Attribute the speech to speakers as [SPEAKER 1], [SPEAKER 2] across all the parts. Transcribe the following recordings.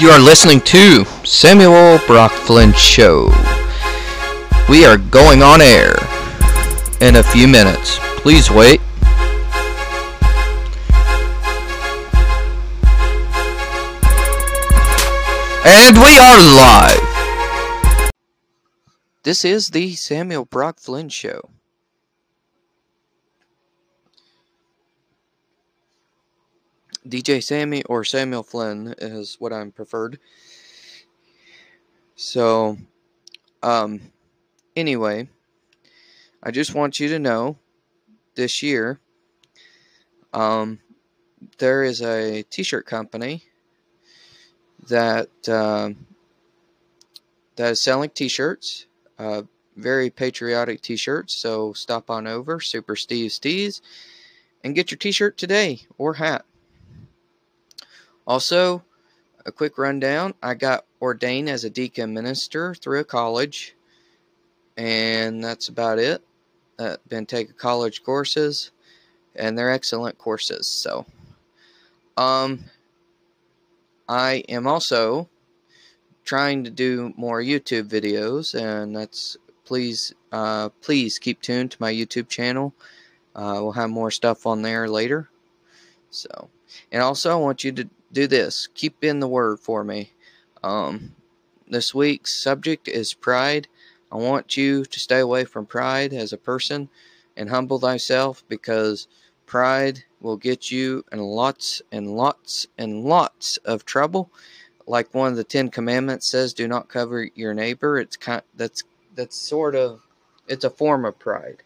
[SPEAKER 1] You are listening to Samuel Brock Flynn Show. We are going on air in a few minutes. Please wait. And we are live. This is the Samuel Brock Flynn Show. DJ Sammy or Samuel Flynn is what I'm preferred. So, um, anyway, I just want you to know this year, um, there is a t-shirt company that um, that is selling t-shirts, uh, very patriotic t-shirts. So stop on over, Super Steve's Tees, and get your t-shirt today or hat. Also, a quick rundown I got ordained as a deacon minister through a college, and that's about it. Uh, been taking college courses, and they're excellent courses. So, um, I am also trying to do more YouTube videos, and that's please, uh, please keep tuned to my YouTube channel. Uh, we'll have more stuff on there later. So, and also I want you to do this. Keep in the word for me. Um, this week's subject is pride. I want you to stay away from pride as a person and humble thyself because pride will get you in lots and lots and lots of trouble. Like one of the Ten Commandments says, "Do not cover your neighbor." It's kind that's that's sort of it's a form of pride.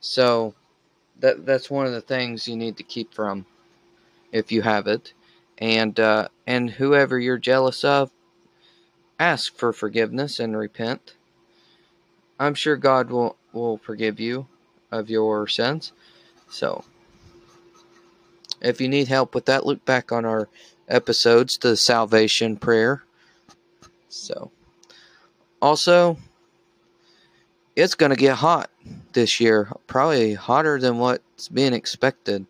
[SPEAKER 1] So that that's one of the things you need to keep from if you have it and uh, and whoever you're jealous of, ask for forgiveness and repent. I'm sure God will will forgive you of your sins. So, if you need help with that, look back on our episodes to the salvation prayer. So, also, it's going to get hot this year, probably hotter than what's being expected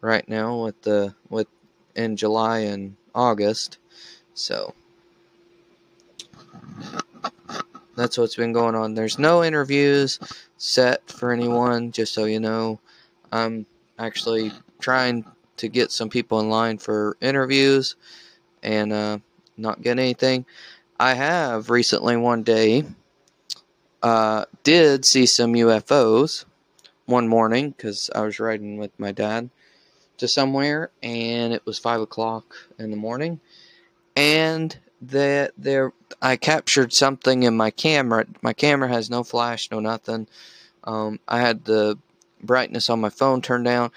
[SPEAKER 1] right now with the with in July and August. So that's what's been going on. There's no interviews set for anyone, just so you know. I'm actually trying to get some people in line for interviews and uh, not get anything. I have recently one day uh, did see some UFOs one morning because I was riding with my dad to somewhere, and it was five o'clock in the morning, and that there I captured something in my camera. My camera has no flash, no nothing. Um, I had the brightness on my phone turned down,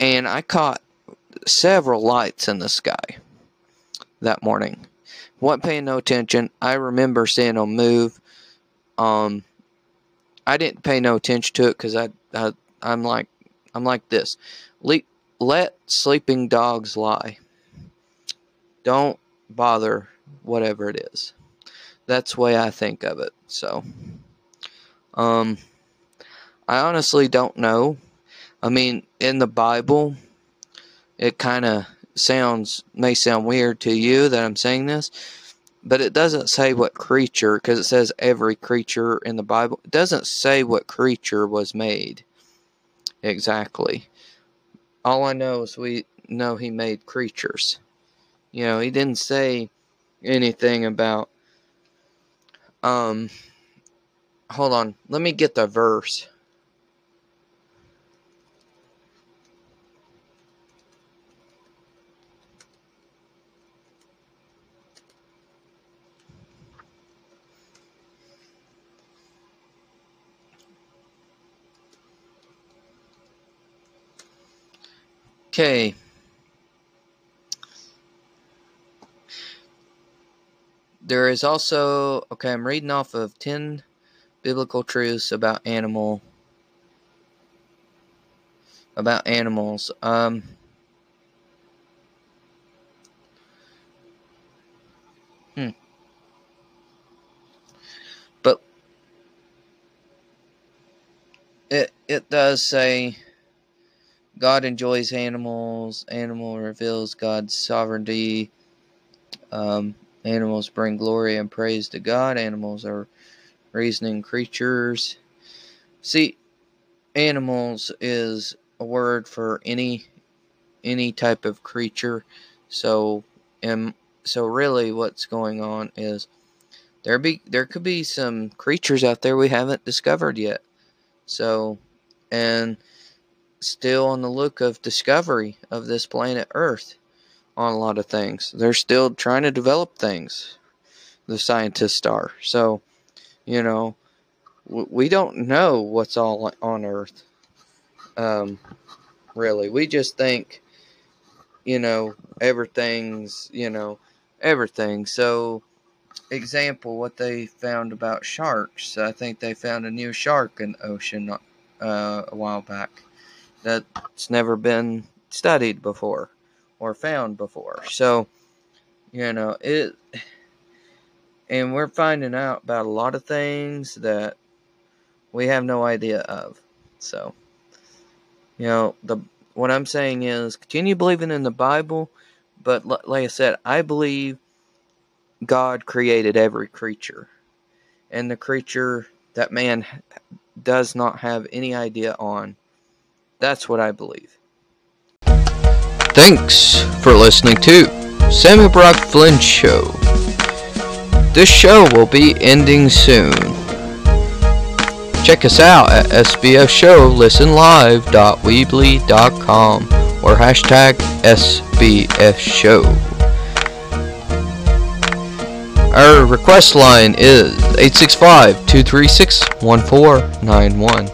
[SPEAKER 1] and I caught several lights in the sky that morning. wasn't paying no attention. I remember seeing them move. Um, I didn't pay no attention to it because I, I I'm like I'm like this. Le- let sleeping dogs lie. Don't bother whatever it is. That's the way I think of it. So, um, I honestly don't know. I mean, in the Bible, it kind of sounds may sound weird to you that I'm saying this, but it doesn't say what creature because it says every creature in the Bible. It doesn't say what creature was made exactly. All I know is we know he made creatures. You know, he didn't say anything about um hold on, let me get the verse. Okay. There is also, okay, I'm reading off of 10 biblical truths about animal about animals. Um Hmm. But it it does say God enjoys animals. Animal reveals God's sovereignty Um, animals bring glory and praise to God. Animals are reasoning creatures. See, animals is a word for any any type of creature. So, so really, what's going on is there be there could be some creatures out there we haven't discovered yet. So, and still on the look of discovery of this planet Earth on a lot of things. They're still trying to develop things. The scientists are. So, you know, we don't know what's all on Earth. Um, really, we just think, you know, everything's, you know, everything. So, example, what they found about sharks. I think they found a new shark in the ocean uh, a while back that's never been studied before or found before. So, you know, it and we're finding out about a lot of things that we have no idea of. So, you know, the what I'm saying is continue believing in the Bible, but like I said, I believe God created every creature. And the creature that man does not have any idea on. That's what I believe. Thanks for listening to Samuel Brock Flynn Show. This show will be ending soon. Check us out at SBF Show listenlive.weebly.com or hashtag SBF Show. Our request line is 865 236 1491.